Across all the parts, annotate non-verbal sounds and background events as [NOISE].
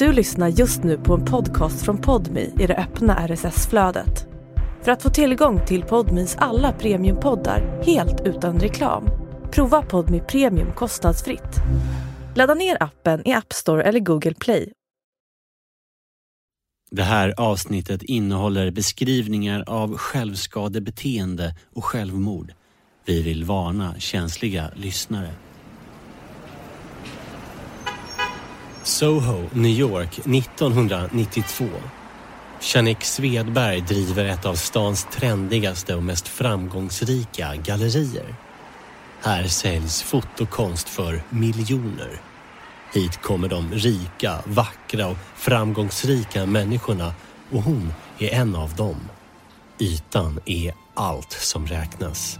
Du lyssnar just nu på en podcast från Podmi i det öppna RSS-flödet. För att få tillgång till Podmis alla premiumpoddar helt utan reklam, prova Podmi Premium kostnadsfritt. Ladda ner appen i App Store eller Google Play. Det här avsnittet innehåller beskrivningar av självskadebeteende och självmord. Vi vill varna känsliga lyssnare. Soho, New York 1992. Janik Svedberg driver ett av stans trendigaste och mest framgångsrika gallerier. Här säljs fotokonst för miljoner. Hit kommer de rika, vackra och framgångsrika människorna och hon är en av dem. Ytan är allt som räknas.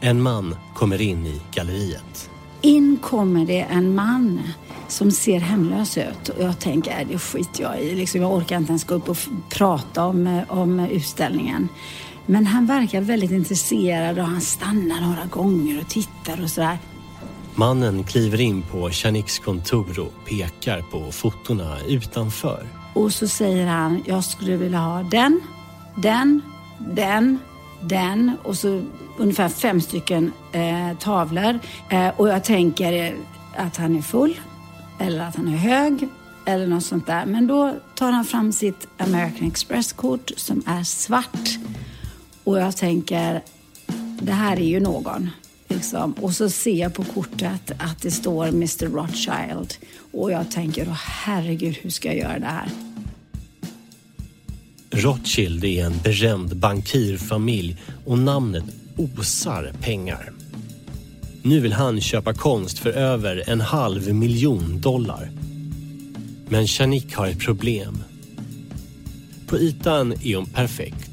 En man kommer in i galleriet. In kommer det en man som ser hemlös ut och jag tänker, äh, det skiter jag i. Liksom, jag orkar inte ens gå upp och prata om, om utställningen. Men han verkar väldigt intresserad och han stannar några gånger och tittar och sådär. Mannen kliver in på Janiks kontor och pekar på fotona utanför. Och så säger han, jag skulle vilja ha den, den, den, den och så ungefär fem stycken eh, tavlor. Eh, och jag tänker att han är full eller att han är hög eller något sånt där. Men då tar han fram sitt American Express-kort som är svart. Och jag tänker, det här är ju någon. Liksom. Och så ser jag på kortet att det står Mr Rothschild. Och jag tänker, oh, herregud, hur ska jag göra det här? Rothschild är en berömd bankirfamilj och namnet osar pengar. Nu vill han köpa konst för över en halv miljon dollar. Men Shanik har ett problem. På ytan är hon perfekt,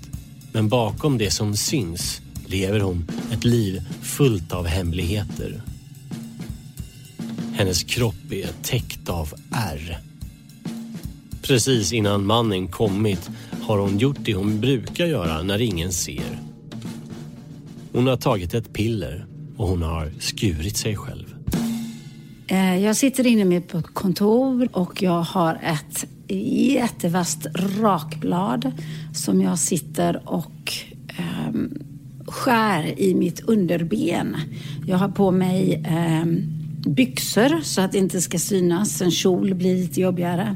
men bakom det som syns lever hon ett liv fullt av hemligheter. Hennes kropp är täckt av ärr. Precis innan mannen kommit har hon gjort det hon brukar göra när ingen ser. Hon har tagit ett piller och hon har skurit sig själv. Eh, jag sitter inne på ett kontor och jag har ett jättevast rakblad som jag sitter och um, skär i mitt underben. Jag har på mig um, byxor så att det inte ska synas. En kjol blir lite jobbigare.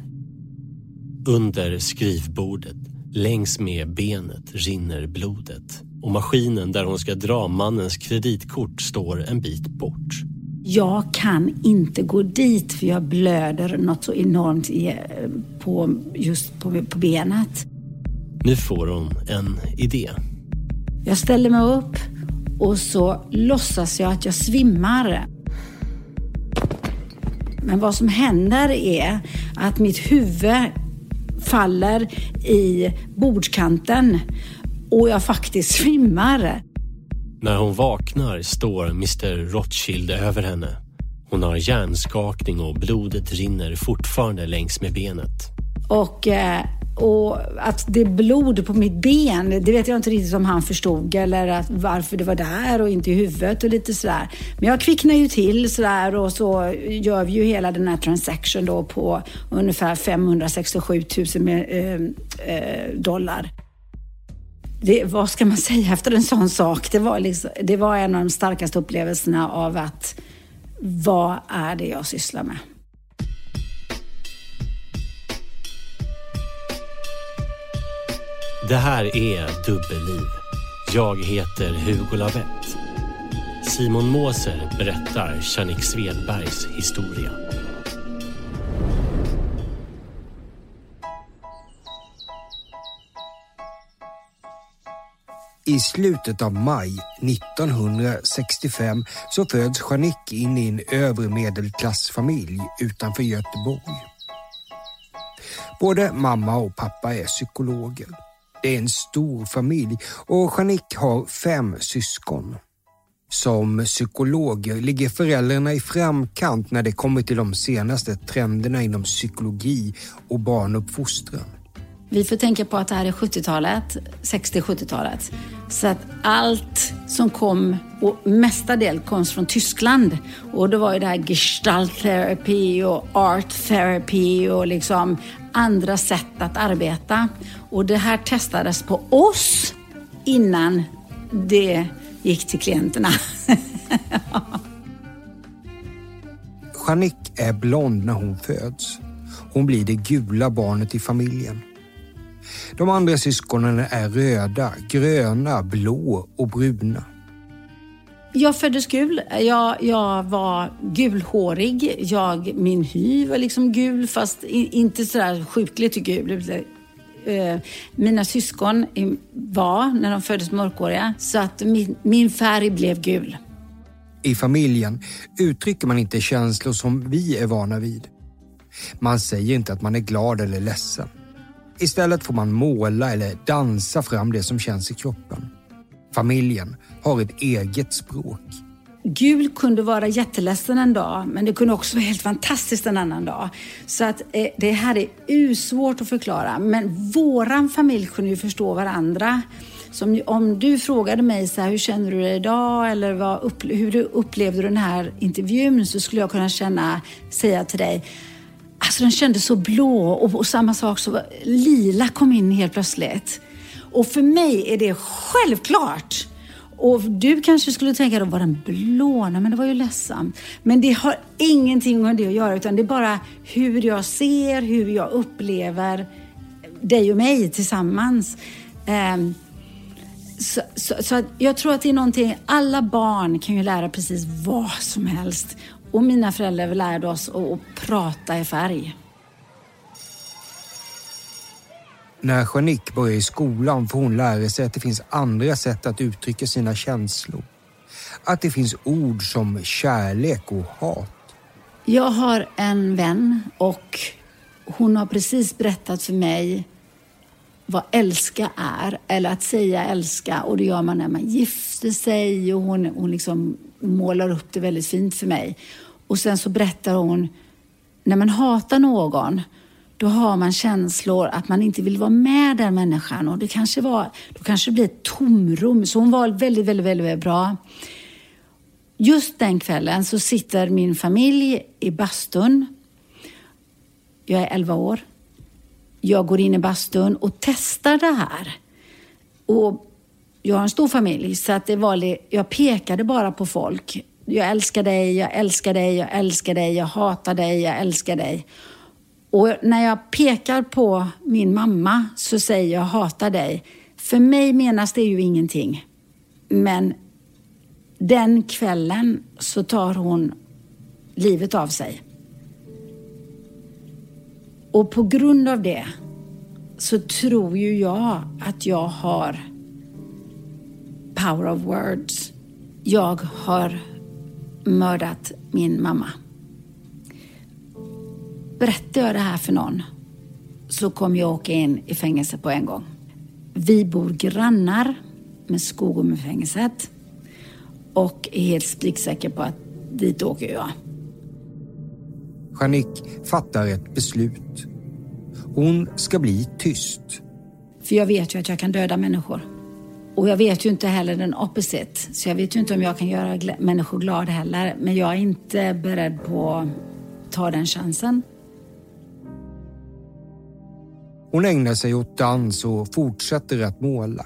Under skrivbordet, längs med benet, rinner blodet och maskinen där hon ska dra mannens kreditkort står en bit bort. Jag kan inte gå dit för jag blöder något så enormt på, just på, på benet. Nu får hon en idé. Jag ställer mig upp och så låtsas jag att jag svimmar. Men vad som händer är att mitt huvud faller i bordskanten och jag faktiskt [LAUGHS] svimmar. När hon vaknar står Mr Rothschild över henne. Hon har hjärnskakning och blodet rinner fortfarande längs med benet. Och, eh, och att det är blod på mitt ben, det vet jag inte riktigt om han förstod eller att varför det var där och inte i huvudet och lite sådär. Men jag kvicknar ju till sådär och så gör vi ju hela den här transaction då på ungefär 567 000 eh, eh, dollar det, vad ska man [LAUGHS] säga efter en sån sak? Det var, liksom, det var en av de starkaste upplevelserna av att vad är det jag sysslar med? Det här är Dubbelliv. Jag heter Hugo Lavett. Simon Moser berättar Jannik Svedbergs historia. I slutet av maj 1965 så föds Janik in i en övre medelklassfamilj utanför Göteborg. Både mamma och pappa är psykologer. Det är en stor familj och Jeanique har fem syskon. Som psykologer ligger föräldrarna i framkant när det kommer till de senaste trenderna inom psykologi och barnuppfostran. Vi får tänka på att det här är 70-talet, 60-70-talet. Så att allt som kom, och mestadel kom från Tyskland. Och det var ju det här gestalt therapy och art therapy och liksom andra sätt att arbeta. Och det här testades på oss innan det gick till klienterna. [LAUGHS] Jeanique är blond när hon föds. Hon blir det gula barnet i familjen. De andra syskonen är röda, gröna, blå och bruna. Jag föddes gul. Jag, jag var gulhårig. Jag, min hy var liksom gul, fast inte sådär sjukligt gul. Eh, mina syskon var, när de föddes, mörkhåriga. Så att min, min färg blev gul. I familjen uttrycker man inte känslor som vi är vana vid. Man säger inte att man är glad eller ledsen. Istället får man måla eller dansa fram det som känns i kroppen. Familjen har ett eget språk. Gul kunde vara jätteledsen en dag, men det kunde också vara helt fantastiskt en annan dag. Så att eh, det här är usvårt att förklara, men våran familj kunde ju förstå varandra. Så om du frågade mig så här, hur känner du dig idag eller vad, hur du upplevde den här intervjun så skulle jag kunna känna, säga till dig, alltså den kändes så blå och, och samma sak så lila kom in helt plötsligt. Och för mig är det självklart. Och du kanske skulle tänka, då var den blå? Nej, men det var ju ledsamt. Men det har ingenting med det att göra, utan det är bara hur jag ser, hur jag upplever dig och mig tillsammans. Um, så, så, så jag tror att det är någonting, alla barn kan ju lära precis vad som helst. Och mina föräldrar lärde oss att, prata i färg. När Janik börjar i skolan får hon lära sig att det finns andra sätt att uttrycka sina känslor. Att det finns ord som kärlek och hat. Jag har en vän och hon har precis berättat för mig vad älska är, eller att säga älska. Och det gör man när man gifter sig och hon, hon liksom målar upp det väldigt fint för mig. Och sen så berättar hon, när man hatar någon, då har man känslor att man inte vill vara med den människan och det kanske var, då kanske det blir ett tomrum. Så hon var väldigt, väldigt, väldigt, väldigt bra. Just den kvällen så sitter min familj i bastun. Jag är 11 år jag går in i bastun och testar det här. Och jag har en stor familj så att det var, jag pekade bara på folk. Jag älskar dig, jag älskar dig, jag älskar dig, jag hatar dig, jag älskar dig. Och när jag pekar på min mamma så säger jag hatar dig. För mig menas det ju ingenting. Men den kvällen så tar hon livet av sig. Och på grund av det så tror ju jag att jag har power of words. Jag har mördat min mamma. Berättar jag det här för någon så kommer jag åka in i fängelse på en gång. Vi bor grannar med Skogome-fängelset och är helt spiksäker på att dit åker jag. Janik fattar ett beslut. Hon ska bli tyst. För jag vet ju att jag kan döda människor. Och jag vet ju inte heller den opposite. Så jag vet ju inte om jag kan göra gl människor glada heller. Men jag är inte beredd på att ta den chansen. Hon ägnar sig åt dans och fortsätter att måla.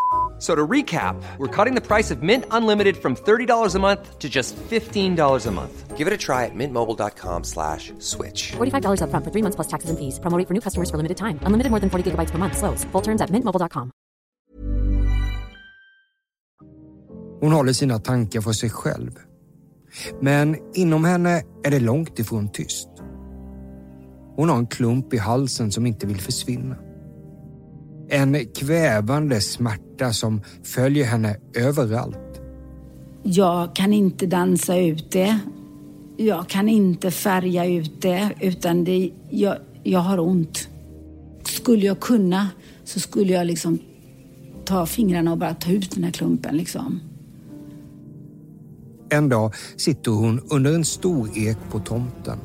So to recap, we're cutting the price of Mint Unlimited from $30 a month to just $15 a month. Give it a try at mintmobile.com slash switch. $45 up front for three months plus taxes and fees. Promoting for new customers for limited time. Unlimited more than 40 gigabytes per month. Slows. Full terms at mintmobile.com. Hon håller sina tankar för sig själv. Men inom henne är det långt ifrån tyst. Hon har en klump i halsen som inte vill försvinna. En kvävande smärta som följer henne överallt. Jag kan inte dansa ut det. jag kan inte färga ut det utan det, jag, jag har ont. Skulle jag kunna så skulle jag liksom ta fingrarna och bara ta ut den här klumpen liksom. En dag sitter hon under en stor ek på tomten.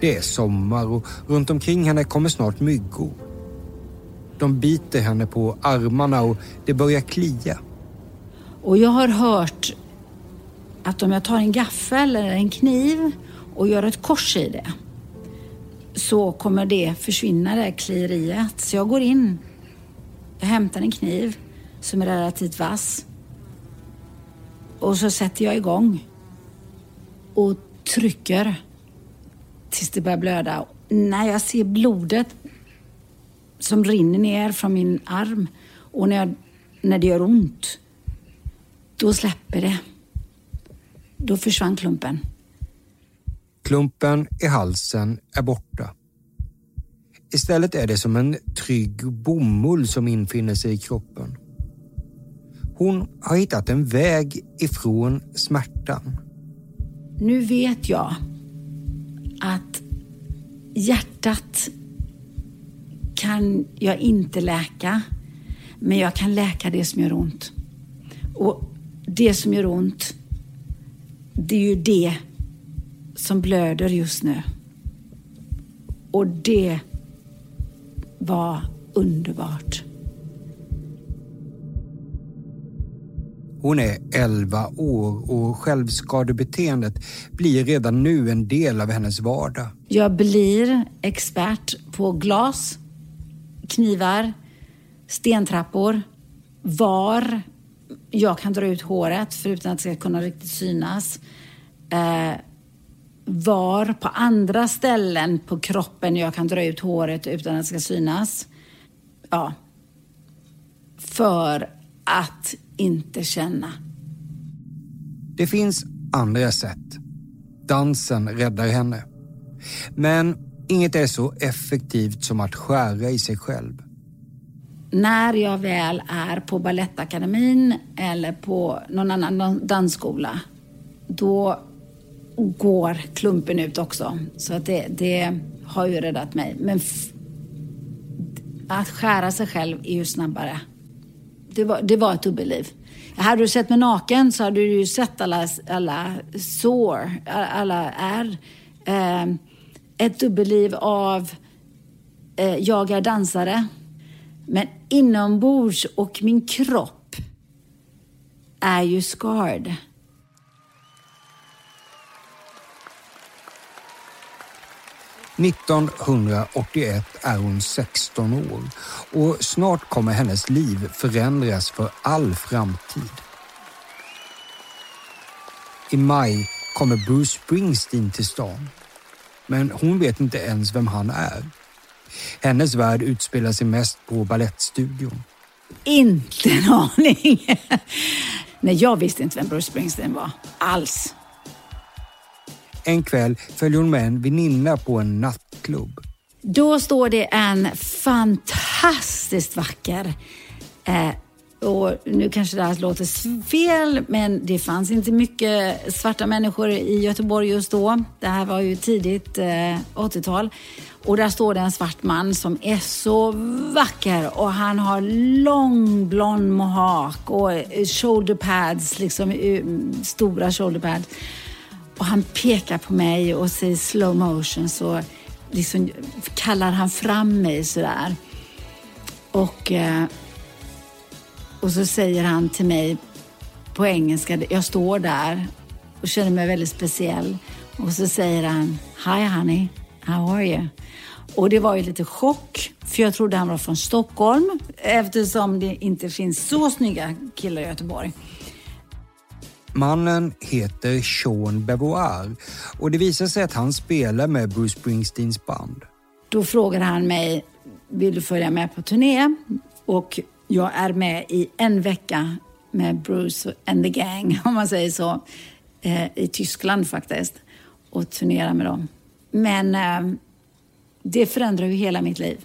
Det är sommar och runt omkring henne kommer snart myggor. De biter henne på armarna och det börjar klia. Och jag har hört att om jag tar en gaffel eller en kniv och gör ett kors i det så kommer det försvinna, det här klieriet. Så jag går in, jag hämtar en kniv som är relativt vass och så sätter jag igång och trycker tills det börjar blöda. När jag ser blodet som rinner ner från min arm och när, jag, när det gör ont, då släpper det. Då försvann klumpen. Klumpen i halsen är borta. Istället är det som en trygg bomull som infinner sig i kroppen. Hon har hittat en väg ifrån smärtan. Nu vet jag att hjärtat kan jag inte läka, men jag kan läka det som gör ont. Och det som gör ont, det är ju det som blöder just nu. Och det var underbart. Hon är 11 år och självskadebeteendet blir redan nu en del av hennes vardag. Jag blir expert på glas, knivar, stentrappor, var jag kan dra ut håret förutom att det ska kunna riktigt synas. Eh, var på andra ställen på kroppen jag kan dra ut håret utan att det ska synas. Ja. För att inte känna. Det finns andra sätt. Dansen räddar henne. Men inget är så effektivt som att skära i sig själv. När jag väl är på Balettakademin eller på någon annan dansskola, då går klumpen ut också. Så att det, det har ju räddat mig. Men att skära sig själv är ju snabbare. Det var, det var ett dubbelliv. Hade du sett mig naken så hade du ju sett alla, alla sår, alla ärr. Eh, ett dubbelliv av eh, jag är dansare. Men inombords och min kropp är ju scarred. –1981 är hon 16 år och snart kommer hennes liv förändras för all framtid. I maj kommer Bruce Springsteen till stan. Men hon vet inte ens vem han är. Hennes värld utspelar sig mest på Balettstudion. Inte en aning. Nej, jag visste inte vem Bruce Springsteen var. Alls. En kväll följer hon med en väninna på en nattklubb. Då står det en fantastiskt vacker eh, och nu kanske det här låter fel, men det fanns inte mycket svarta människor i Göteborg just då. Det här var ju tidigt eh, 80-tal. Och där står det en svart man som är så vacker och han har lång blond mohawk och eh, shoulder pads, liksom eh, stora shoulder pads. Och han pekar på mig och säger slow motion så liksom kallar han fram mig sådär. Och, eh, och så säger han till mig på engelska, jag står där och känner mig väldigt speciell. Och så säger han, Hi honey, how are you? Och det var ju lite chock, för jag trodde han var från Stockholm eftersom det inte finns så snygga killar i Göteborg. Mannen heter Sean Bevoir och det visar sig att han spelar med Bruce Springsteens band. Då frågar han mig, vill du följa med på turné? Och jag är med i en vecka med Bruce and the Gang, [LAUGHS] om man säger så, eh, i Tyskland faktiskt och turnera med dem. Men eh, det förändrar ju hela mitt liv.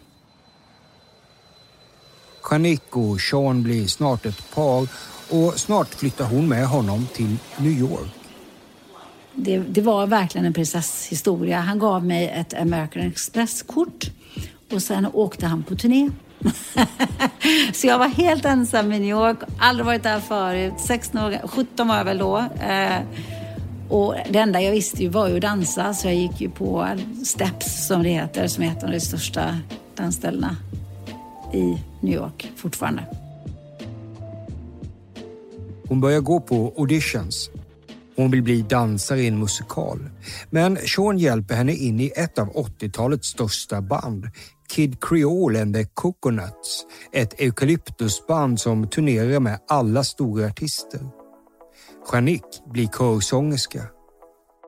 Janik och Sean blir snart ett par och snart flyttar hon med honom till New York. det, det var verkligen en prinsesshistoria. Han gav mig ett American Express-kort och sen åkte han på turné. [LAUGHS] så jag var helt ensam i New York, aldrig varit där förut. 16 år, 17 var jag väl då. Eh, och det enda jag visste ju var ju att dansa, så jag gick ju på Steps som det heter, som är ett av de största dansställena i New York fortfarande. Hon börjar gå på auditions. Hon vill bli dansare i en musikal. Men Sean hjälper henne in i ett av 80-talets största band, Kid Creole and the Coconuts, ett eukalyptusband som turnerar med alla stora artister. Jeannick blir körsångerska.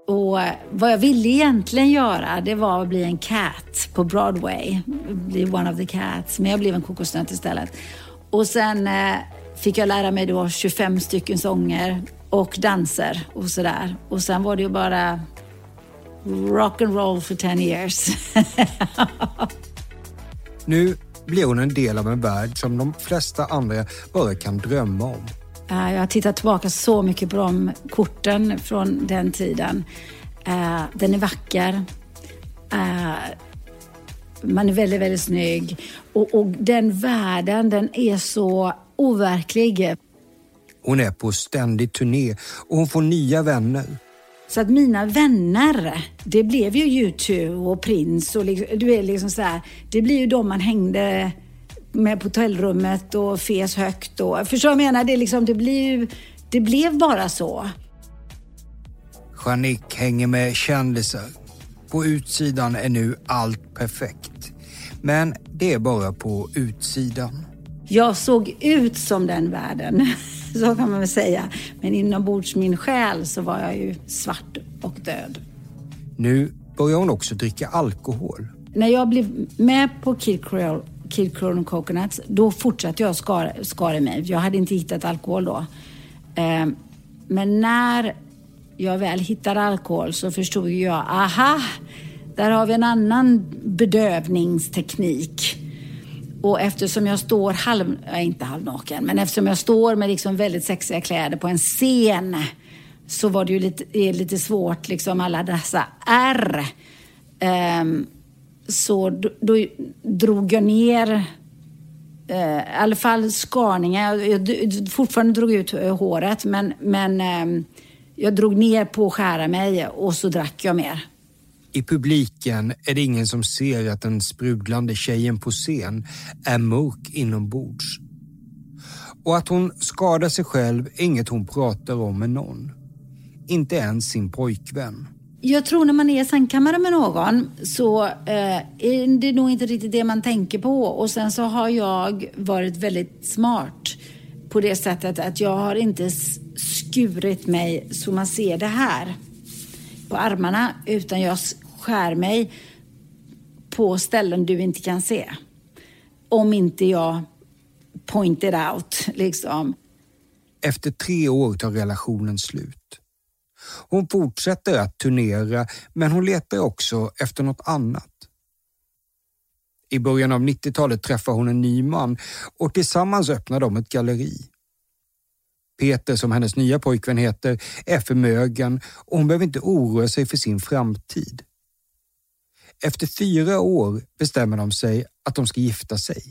Och eh, vad jag ville egentligen göra, det var att bli en cat på Broadway. Bli one of the cats. Men jag blev en kokosnöt istället. Och sen eh, fick jag lära mig då 25 stycken sånger och danser och sådär. Och sen var det ju bara rock and roll for 10 years. [LAUGHS] nu blir hon en del av en värld som de flesta andra bara kan drömma om. Jag har tittat tillbaka så mycket på de korten från den tiden. Eh, den är vacker. Eh, man är väldigt, väldigt snygg. Och, och den världen, den är så overklig. Hon är på ständig turné och hon får nya vänner. Så att mina vänner, det blev ju YouTube och Prince och liksom, du är liksom så här, det blir ju de man hängde med på hotellrummet och fes högt. Och, förstår jag menar? Det, liksom, det, blir det blev bara så. Janik hänger med kändisar. På utsidan är nu allt perfekt. Men det är bara på utsidan. Jag såg ut som den världen, [LAUGHS] [LAUGHS] så kan man väl säga. Men inombords min själ så var jag ju svart och död. Nu börjar hon också dricka alkohol. När jag blev med på Kid Creole Kid Crown Coconuts, då fortsatte jag skara, skara mig. Jag hade inte hittat alkohol då. Eh, men när jag väl hittade alkohol så förstod jag, aha, där har vi en annan bedövningsteknik. Och eftersom jag står halv, inte halvnaken, men eftersom jag står med liksom väldigt sexiga kläder på en scen så var det ju lite, eh, lite svårt, liksom alla dessa R. Um, så då, då drog jag ner uh, i alla fall skarningar. Jag, jag, fortfarande drog ut eh, håret men, men um, jag drog ner på att skära mig och så drack jag mer. I publiken är det ingen som ser att den sprudlande tjejen på scen är mörk inombords. Och att hon skadar sig själv är inget hon pratar om med någon. Inte ens sin pojkvän. Jag tror när man är i sängkammaren med någon så eh, är det nog inte riktigt det man tänker på. Och sen så har jag varit väldigt smart på det sättet att jag har inte skurit mig så man ser det här på armarna utan jag skär mig på ställen du inte kan se. Om inte jag pointed out liksom. Efter tre år tar relationen slut. Hon fortsätter att turnera, men hon letar också efter något annat. I början av 90-talet träffar hon en ny man och tillsammans öppnar de ett galleri. Peter, som hennes nya pojkvän heter, är förmögen och hon behöver inte oroa sig för sin framtid. Efter fyra år bestämmer de sig att de ska gifta sig.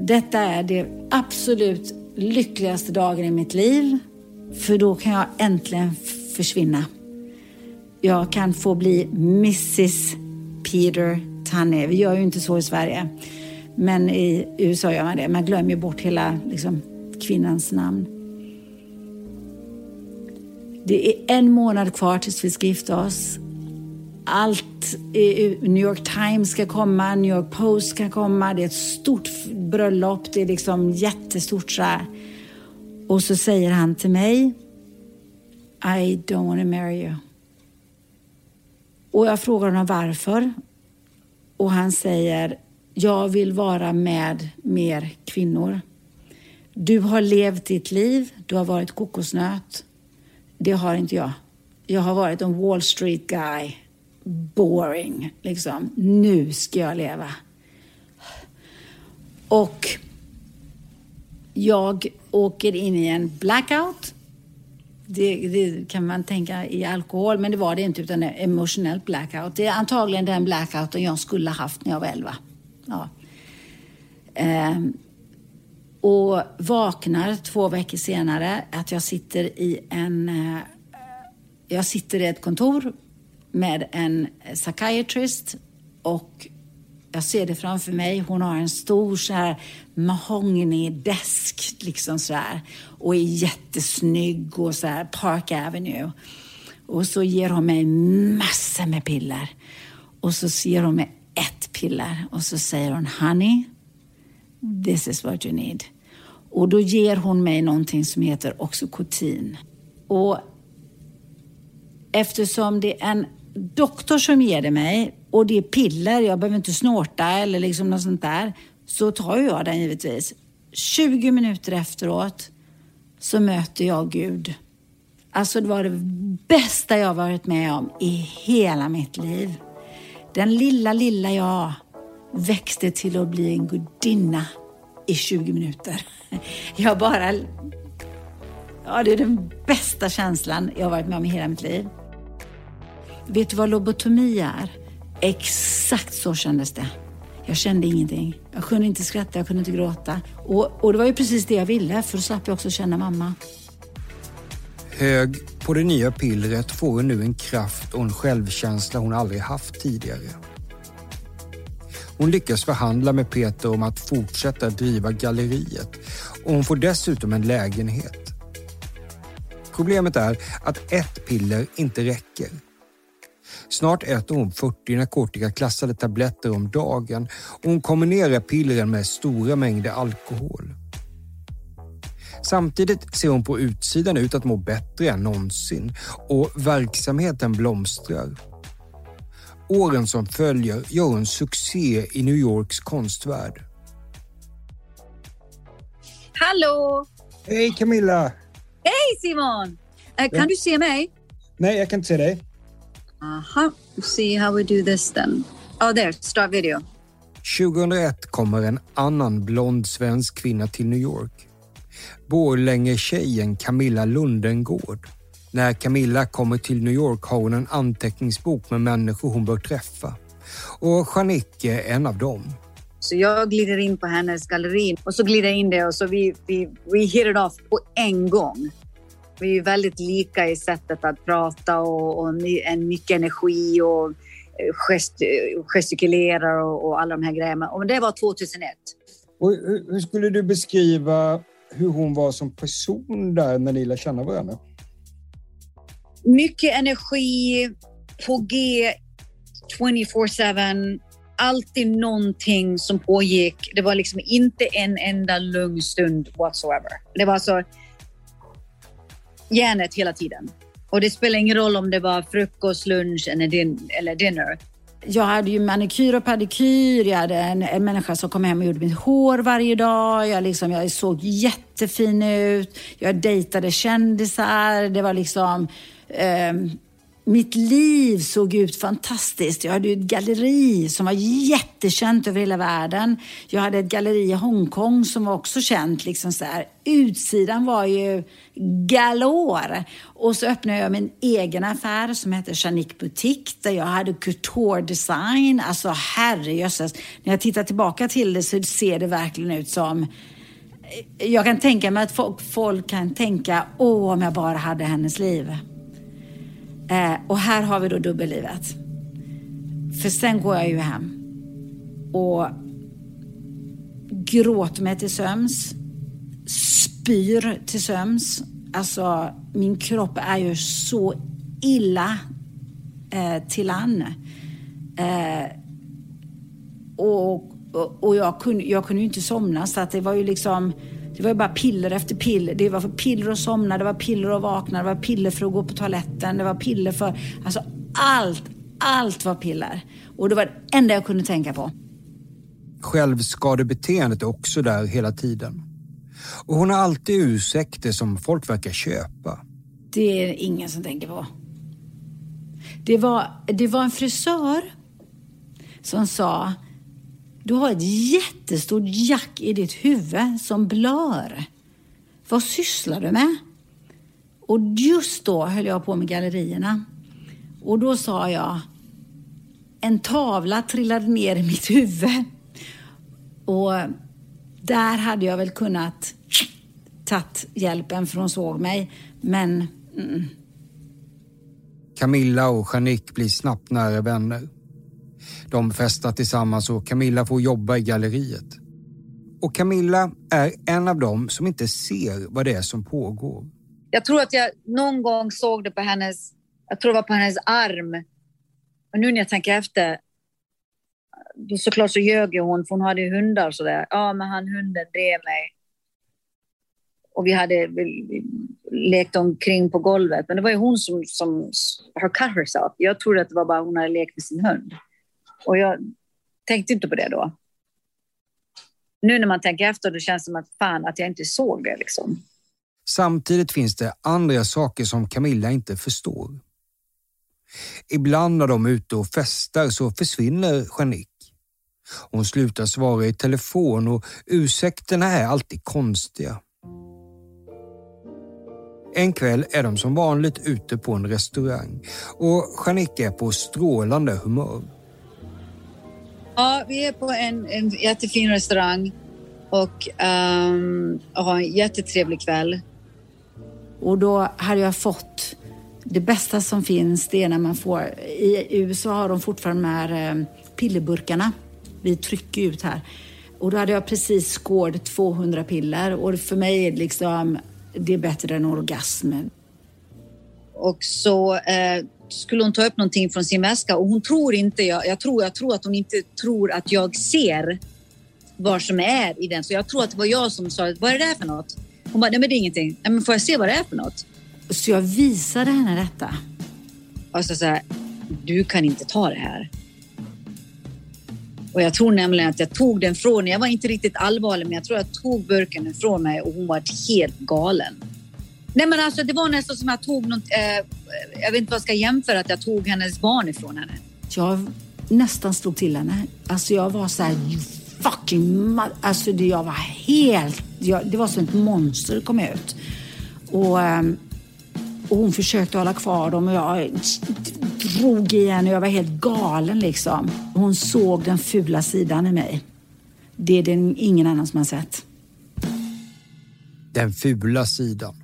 Detta är det absolut lyckligaste dagen i mitt liv. För då kan jag äntligen försvinna. Jag kan få bli Mrs Peter Tanne. Vi gör ju inte så i Sverige. Men i USA gör man det. Man glömmer bort hela liksom, kvinnans namn. Det är en månad kvar tills vi ska gifta oss. Allt New York Times ska komma, New York Post ska komma. Det är ett stort bröllop. Det är liksom jättestort så här. Och så säger han till mig I don't want to marry you. Och jag frågar honom varför. Och han säger jag vill vara med mer kvinnor. Du har levt ditt liv, du har varit kokosnöt. Det har inte jag. Jag har varit en Wall Street guy. Boring, liksom. Nu ska jag leva. Och jag åker in i en blackout. Det, det, kan man tänka i alkohol, men det var det inte utan emotionellt blackout. Det är antagligen den blackouten jag skulle ha haft när jag var 11. Ja. Ehm, och vaknar två veckor senare att jag sitter i en... Eh, jag sitter i ett kontor med en psychiatrist och jag ser det framför mig. Hon har en stor så här mahogny-desk liksom så här och är jättesnygg och så här Park Avenue. Och så ger hon mig massor med piller. Och så ger hon mig ett och så säger hon Honey, this is what you need. Och då ger hon mig någonting som heter oxycotin. Och eftersom det är en doktor som ger det mig och det är piller, jag behöver inte snorta eller liksom något sånt där, så tar jag den givetvis. 20 minuter efteråt så möter jag Gud. Alltså det var det bästa jag varit med om i hela mitt liv. Den lilla, lilla jag växte till att bli en gudinna i 20 minuter. [LAUGHS] Jag bara... Ja, det är den bästa känslan jag har varit med om i hela mitt liv. Vet du vad lobotomi är? Exakt så kändes det. Jag kände ingenting. Jag kunde inte skratta, jag kunde inte gråta. Och, och det var ju precis det jag ville, för då slapp jag också känna mamma. Hög på det nya pillret får hon nu en kraft och en självkänsla hon aldrig haft tidigare. Hon lyckas förhandla med Peter om att fortsätta driva galleriet och hon får dessutom en lägenhet. Problemet är att ett piller inte räcker. Snart äter hon 40 narkotikaklassade tabletter om dagen och hon kombinerar pillren med stora mängder alkohol. Samtidigt ser hon på utsidan ut att må bättre än någonsin och verksamheten blomstrar. Åren som följer gör hon succé i New Yorks konstvärld. Hallå! Hej Camilla! Hej Simon! Uh, kan du se mig? Nej, jag kan inte se dig. Aha, see how we do this then. Oh there, start video. 2001 kommer en annan blond svensk kvinna till New York. Borlänge-tjejen Camilla Lundengård. När Camilla kommer till New York har hon en anteckningsbok med människor hon bör träffa. Och Jannicke är en av dem. Så jag glider in på hennes galleri och så glider jag in där och så vi, vi, we hit it off på en gång. Vi är väldigt lika i sättet att prata och, och en mycket energi och eh, gest, gestikulerar och, och alla de här grejerna. Och det var 2001. Och hur, hur skulle du beskriva hur hon var som person där när ni lärde känna varandra? Mycket energi, på G 24-7. Alltid någonting som pågick. Det var liksom inte en enda lugn stund whatsoever. Det var alltså järnet hela tiden. Och det spelar ingen roll om det var frukost, lunch eller, din eller dinner. Jag hade ju manikyr och pedikyr. Jag hade en, en människa som kom hem och gjorde mitt hår varje dag. Jag, liksom, jag såg jättefin ut. Jag dejtade kändisar. Det var liksom... Eh, mitt liv såg ut fantastiskt. Jag hade ett galleri som var jättekänt över hela världen. Jag hade ett galleri i Hongkong som var också känt. Liksom så här. Utsidan var ju galore. Och så öppnade jag min egen affär som hette Chanique Boutique där jag hade couture design. Alltså herrejösses. När jag tittar tillbaka till det så ser det verkligen ut som jag kan tänka mig att folk, folk kan tänka, åh om jag bara hade hennes liv. Eh, och här har vi då dubbellivet. För sen går jag ju hem och gråter mig till söms, spyr till söms. Alltså, min kropp är ju så illa eh, till an. Eh, och, och, och jag, kunde, jag kunde ju inte somna så att det var ju liksom det var bara piller efter piller. Det var för piller att somna, det var piller att vakna, det var piller för att gå på toaletten, det var piller för... Alltså allt, allt var piller. Och det var det enda jag kunde tänka på. Självskadebeteendet är också där hela tiden. Och hon har alltid ursäkter som folk verkar köpa. Det är ingen som tänker på. Det var, det var en frisör som sa du har ett jättestort jack i ditt huvud som blör. Vad sysslar du med? Och just då höll jag på med gallerierna. Och då sa jag, en tavla trillade ner i mitt huvud. Och där hade jag väl kunnat tagit hjälpen för hon såg mig. Men... Mm. Camilla och Jeanique blir snabbt nära vänner. De festar tillsammans och Camilla får jobba i galleriet. Och Camilla är en av dem som inte ser vad det är som pågår. Jag tror att jag någon gång såg det på hennes, jag tror det var på hennes arm. Och nu när jag tänker efter, såklart så ljög hon för hon hade ju hundar sådär. Ja, men han hunden drev mig. Och vi hade vi lekt omkring på golvet. Men det var ju hon som, som her cut herself. Jag trodde att det var bara hon hade lekt med sin hund. Och jag tänkte inte på det då. Nu när man tänker efter, då känns det som att fan att jag inte såg det liksom. Samtidigt finns det andra saker som Camilla inte förstår. Ibland när de är ute och festar så försvinner Jeanique. Hon slutar svara i telefon och ursäkterna är alltid konstiga. En kväll är de som vanligt ute på en restaurang och Jeanique är på strålande humör. Ja, vi är på en, en jättefin restaurang och um, har en jättetrevlig kväll. Och då hade jag fått det bästa som finns, det är när man får... I USA har de fortfarande de här eh, pillerburkarna. Vi trycker ut här. Och då hade jag precis skåd 200 piller och för mig är det liksom, det är bättre än orgasm. Och så eh, skulle hon ta upp någonting från sin väska och hon tror inte, jag, jag, tror, jag tror att hon inte tror att jag ser vad som är i den. Så jag tror att det var jag som sa, vad är det där för något? Hon bara, nej men det är ingenting. Nej men får jag se vad det är för något? Så jag visade henne detta. Och så sa du kan inte ta det här. Och jag tror nämligen att jag tog den från Jag var inte riktigt allvarlig, men jag tror jag tog burken ifrån mig och hon var helt galen. Nej men alltså det var nästan som att jag tog något, eh, jag vet inte vad jag ska jämföra, att jag tog hennes barn ifrån henne. Jag nästan slog till henne. Alltså jag var så här, you fucking Alltså det, jag var helt, jag, det var som ett monster kom ut. Och, ehm, och hon försökte hålla kvar dem och jag drog igen och jag var helt galen liksom. Hon såg den fula sidan i mig. Det är det ingen annan som har sett. Den fula sidan.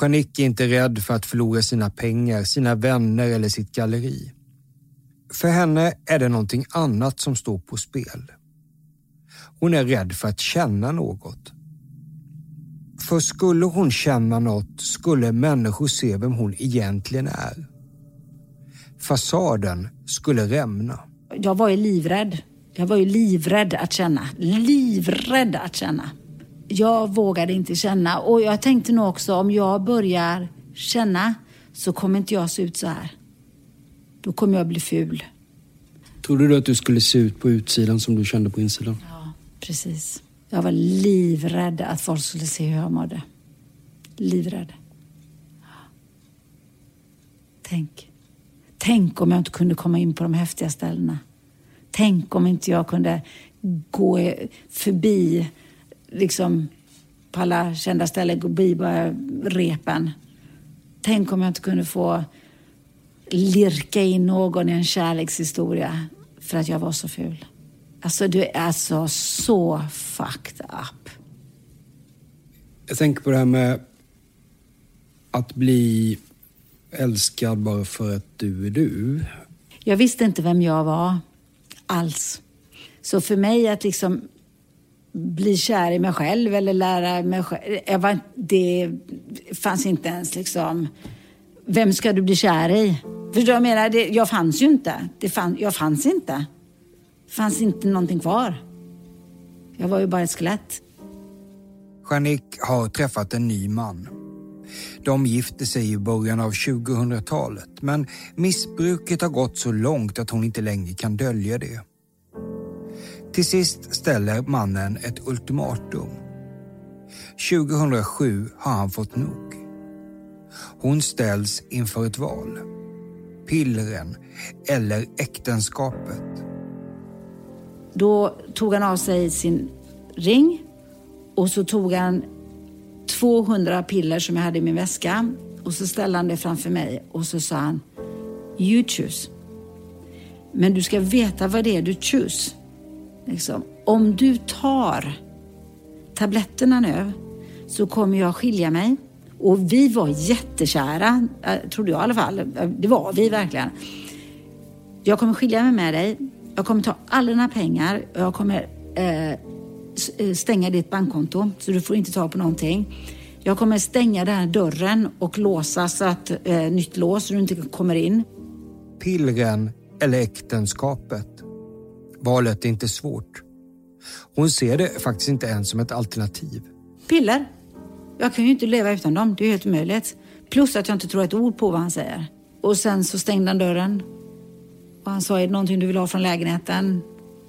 Jeanique är inte rädd för att förlora sina pengar, sina vänner eller sitt galleri. För henne är det någonting annat som står på spel. Hon är rädd för att känna något. För skulle hon känna något skulle människor se vem hon egentligen är. Fasaden skulle rämna. Jag var ju livrädd. Jag var ju livrädd att känna. Livrädd att känna jag vågade inte känna. Och jag tänkte nog också om jag börjar känna så kommer inte jag se ut så här. Då kommer jag bli ful. Trodde du att du skulle se ut på utsidan som du kände på insidan? Ja, precis. Jag var livrädd att folk skulle se hur jag mådde. Livrädd. Tänk. Tänk om jag inte kunde komma in på de häftiga ställena. Tänk om inte jag kunde gå förbi liksom på alla kända ställen gå förbi bara repen. Tänk om jag inte kunde få lirka in någon i en kärlekshistoria för att jag var så ful. Alltså, du är alltså så fucked up. Jag tänker på det här med att bli älskad bara för att du är du. Jag visste inte vem jag var alls. Så för mig att liksom bli kär i mig själv eller lära mig själv. Var, det fanns inte ens liksom, vem ska du bli kär i? Förstår du jag menar? Det, jag fanns ju inte. Det fann, jag fanns inte. Det fanns inte någonting kvar. Jag var ju bara ett skelett. Janik har träffat en ny man. De gifte sig i början av 2000-talet men missbruket har gått så långt att hon inte längre kan dölja det. Till sist ställer mannen ett ultimatum. 2007 har han fått nog. Hon ställs inför ett val. Pillren eller äktenskapet. Då tog han av sig sin ring och så tog han 200 piller som jag hade i min väska. Och så ställde han det framför mig och så sa han, you choose. Men du ska veta vad det är du choose. Liksom. Om du tar tabletterna nu så kommer jag skilja mig. Och vi var jättekära, eh, trodde jag i alla fall. Eh, det var vi verkligen. Jag kommer skilja mig med dig. Jag kommer ta alla dina pengar. Jag kommer eh, eh, stänga ditt bankkonto så du får inte ta på någonting. Jag kommer stänga den här dörren och låsa så att eh, nytt lås så du inte kommer in. Pilgren eller äktenskapet. Valet är inte svårt. Hon ser det faktiskt inte ens som ett alternativ. Piller? Jag kan ju inte leva utan dem. Det är helt omöjligt. Plus att jag inte tror ett ord på vad han säger. Och sen så stängde han dörren. Och han sa, är det någonting du vill ha från lägenheten?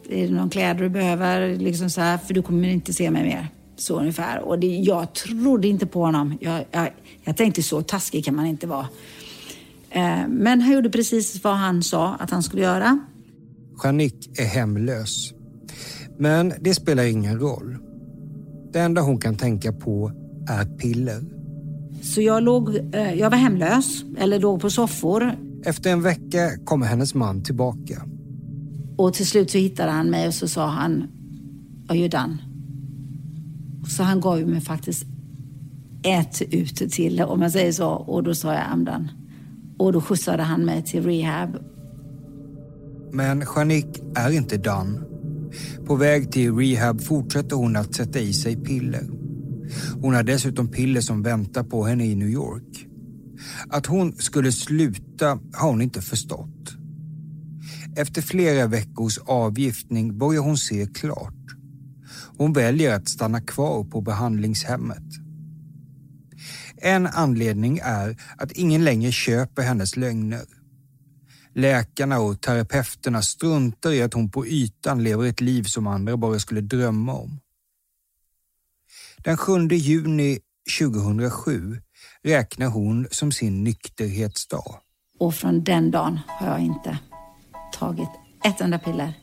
Är det någon kläder du behöver? Liksom så här, för du kommer inte se mig mer. Så ungefär. Och det, jag trodde inte på honom. Jag, jag, jag tänkte så taskig kan man inte vara. Eh, men han gjorde precis vad han sa att han skulle göra. Janik är hemlös. Men det spelar ingen roll. Det enda hon kan tänka på är piller. Så jag, låg, eh, jag var hemlös, eller låg på soffor. Efter en vecka kommer hennes man tillbaka. Och till slut så hittade han mig och så sa han, are you done? Så han gav mig faktiskt ett ut till, om jag säger så. Och då sa jag, I'm done. Och då skjutsade han mig till rehab. Men Janik är inte done. På väg till rehab fortsätter hon att sätta i sig piller. Hon har dessutom piller som väntar på henne i New York. Att hon skulle sluta har hon inte förstått. Efter flera veckors avgiftning börjar hon se klart. Hon väljer att stanna kvar på behandlingshemmet. En anledning är att ingen längre köper hennes lögner. Läkarna och terapeuterna struntar i att hon på ytan lever ett liv som andra bara skulle drömma om. Den 7 juni 2007 räknar hon som sin nykterhetsdag. Och från den dagen har jag inte tagit ett enda piller.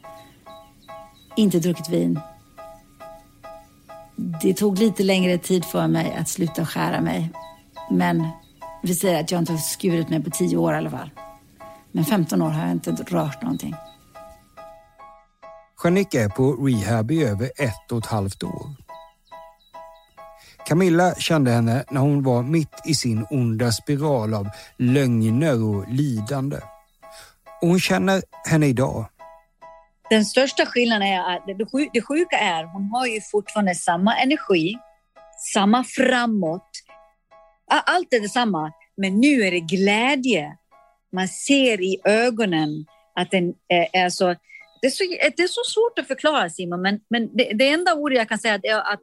Inte druckit vin. Det tog lite längre tid för mig att sluta skära mig. Men vi säger att jag inte har skurit mig på tio år i alla fall. Men 15 år har jag inte rört någonting. Janik är på rehab i över ett och ett halvt år. Camilla kände henne när hon var mitt i sin onda spiral av lögner och lidande. Och hon känner henne idag. Den största skillnaden är att det sjuka är hon har ju fortfarande samma energi, samma framåt. Allt är detsamma, men nu är det glädje. Man ser i ögonen att den är så... Det är så, det är så svårt att förklara Simon, men, men det, det enda ordet jag kan säga är att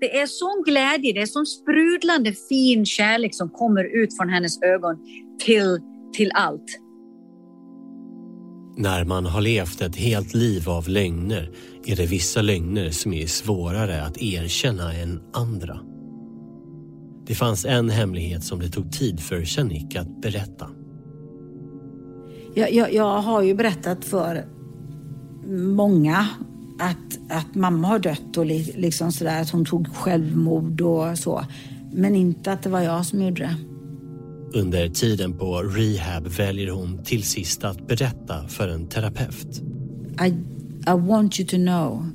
det är sån glädje, det är sån sprudlande fin kärlek som kommer ut från hennes ögon till, till allt. När man har levt ett helt liv av lögner är det vissa lögner som är svårare att erkänna än andra. Det fanns en hemlighet som det tog tid för Shanik att berätta. Jag, jag, jag har ju berättat för många att, att mamma har dött och li, liksom sådär att hon tog självmord och så. Men inte att det var jag som gjorde det. Under tiden på rehab väljer hon till sist att berätta för en terapeut. I, I want you to know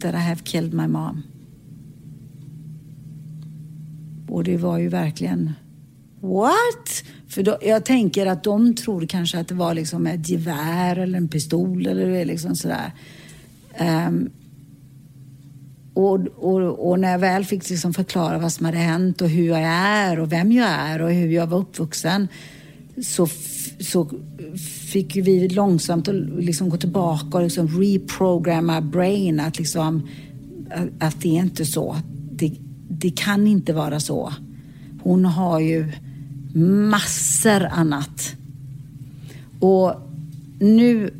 that I have killed my mom. Och det var ju verkligen What? För då, jag tänker att de tror kanske att det var liksom ett gevär eller en pistol eller liksom sådär. Um, och, och, och, när jag väl fick liksom förklara vad som hade hänt och hur jag är och vem jag är och hur jag var uppvuxen så, så fick vi långsamt liksom gå tillbaka och liksom reprogramma brain att, liksom, att det är inte så. Det, det kan inte vara så. Hon har ju massor annat. Och nu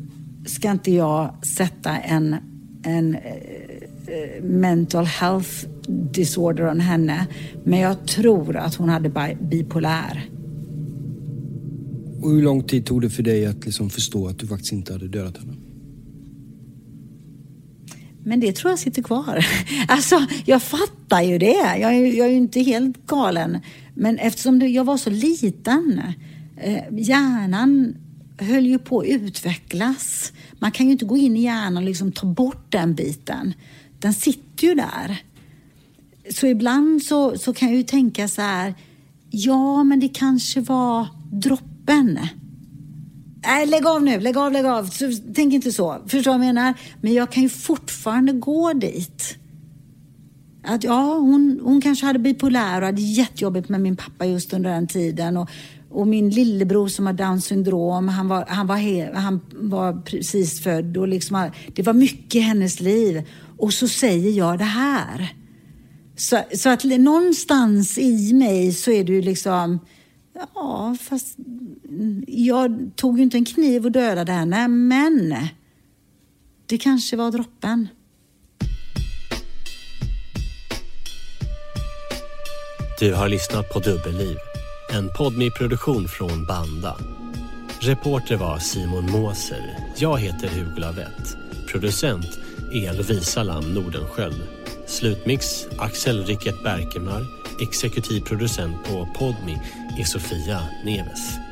ska inte jag sätta en, en uh, mental health disorder on henne, men jag tror att hon hade bipolär. Och hur lång tid tog det för dig att liksom förstå att du faktiskt inte hade dödat henne? Men det tror jag sitter kvar. [LAUGHS] Alltså, jag fattar ju det. Jag är, jag är ju inte helt galen. Men eftersom jag var så liten, eh, hjärnan höll ju på att utvecklas. Man kan ju inte gå in i hjärnan och liksom ta bort den biten. Den sitter ju där. Så ibland så, så kan jag ju tänka så här, ja men det kanske var droppen. Nej, lägg av nu, lägg av, lägg av. Tänk inte så. Förstår du vad jag menar? Men jag kan ju fortfarande gå dit. Att ja, hon, hon kanske hade bipolär och hade jättejobbigt med min pappa just under den tiden. Och, och min lillebror som har Downs syndrom, han var, han var, he, han var precis född och liksom, det var mycket i hennes liv. Och så säger jag det här. Så, så att någonstans i mig så är det ju liksom, ja fast jag tog ju inte en kniv och dödade henne, men det kanske var droppen. Du har lyssnat på Dubbelliv, en podmi-produktion från Banda. Reporter var Simon Måser. Jag heter Hugo Lavett. Producent är Lovisa Lam Nordenskjöld. Slutmix Axel Rickert Berkemar. Exekutiv producent på Podmi är Sofia Neves.